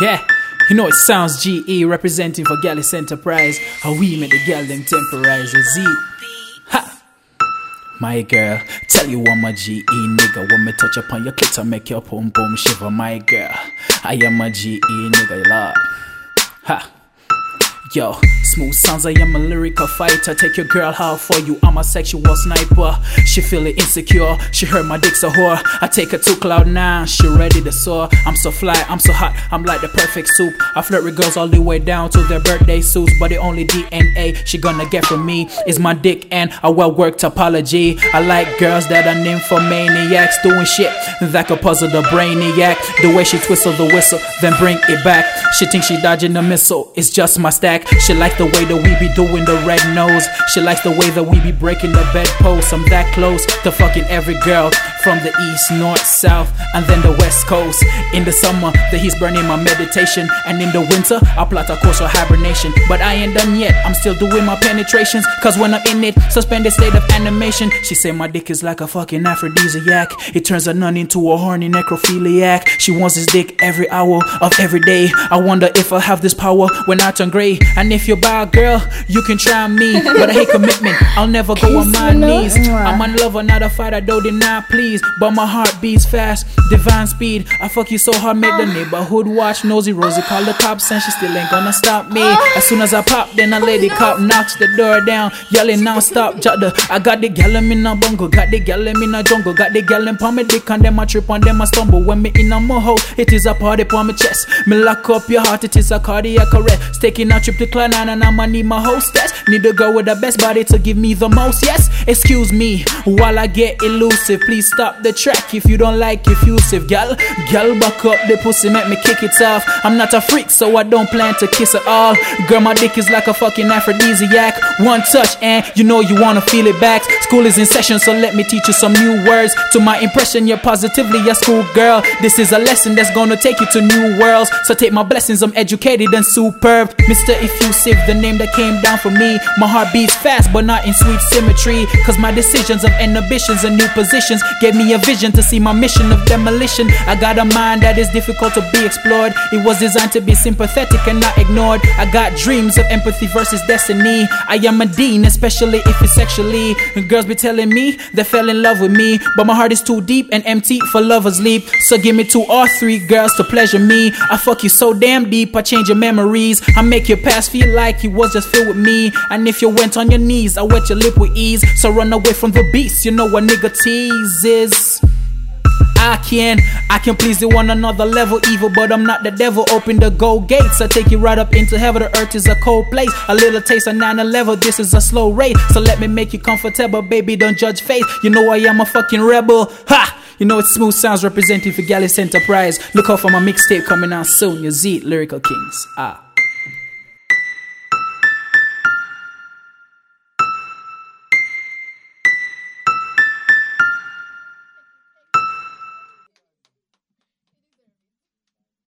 Yeah, you know it sounds GE representing for Gallus Enterprise. How we make the gal them temporize Z. Ha! My girl, tell you I'm a GE nigga. When me touch upon your clit, I make your pum pum shiver. My girl, I am a GE nigga, love. Ha! Yo, smooth sounds, I am a lyrical fighter. Take your girl out for you, I'm a sexual sniper. She feeling insecure, she heard my dick's a whore. I take her to cloud nine, she ready to soar. I'm so fly, I'm so hot, I'm like the perfect soup. I flirt with girls all the way down to their birthday suits, but the only DNA she gonna get from me is my dick and a well worked apology. I like girls that are nymphomaniacs, doing shit that could puzzle the brainiac. The way she twistle the whistle, then bring it back. She thinks she dodging the missile, it's just my stack. She like the way that we be doing the red nose. She likes the way that we be breaking the bedpost. I'm that close to fucking every girl from the east, north, south, and then the west coast. In the summer, the heat's burning my meditation, and in the winter, I plot a course of hibernation. But I ain't done yet, I'm still doing my penetrations. Cause when I'm in it, suspended state of animation. She say my dick is like a fucking aphrodisiac. It turns a nun into a horny necrophiliac. She wants this dick every hour of every day. I wonder if I have this power when I turn gray. And if you're by a girl, you can try me. But I hate commitment, I'll never go on my knees. I'm a lover, not a fighter, though deny please. But my heart beats fast, divine speed. I fuck you so hard, make the oh. neighborhood watch. Nosy Rosie call the cops, and she still ain't gonna stop me. Oh. As soon as I pop, then a oh, lady cop knocks the door down, yelling now stop, jada. I got the gal in a bungle, got the gal in a jungle, got the gal in palm me dick, and them I trip and them I stumble. When me in a moho, it is a party upon my chest. Me lock up your heart, it is a cardiac arrest. Taking a trip to Clan and I'ma need my hostess. Need a girl with the best body to give me the most. Yes, excuse me while I get elusive. Please stop the track if you don't like effusive. Gal, gal, back up the pussy, make me kick it off. I'm not a freak, so I don't plan to kiss at all. Girl, my dick is like a fucking aphrodisiac. One touch, and you know you wanna feel it back. School is in session, so let me teach you some new words. To my impression, you're positively a school girl. This is a lesson that's gonna take you to new worlds. So take my blessings, I'm educated and superb. Mr. Effusive, the name that came down for me. My heart beats fast, but not in sweet symmetry. Cause my decisions of inhibitions and new positions gave me a vision to see my mission of demolition. I got a mind that is difficult to be explored. It was designed to be sympathetic and not ignored. I got dreams of empathy versus destiny. I am a dean, especially if it's sexually. And girls be telling me they fell in love with me, but my heart is too deep and empty for lovers leap. So give me two or three girls to pleasure me. I fuck you so damn deep, I change your memories. I make your past feel like you was just filled with me. And if you went on your knees, I wet your lip with ease. So run away from the beast, you know what nigga teases. I can, I can please you on another level, evil, but I'm not the devil. Open the gold gates, I take you right up into heaven. The earth is a cold place, a little taste of 9 level. This is a slow rate, so let me make you comfortable, baby. Don't judge faith. You know why I am a fucking rebel. Ha! You know it's smooth sounds representing for Gallus Enterprise. Look out for my mixtape coming out soon. Your Z Lyrical Kings. Ah.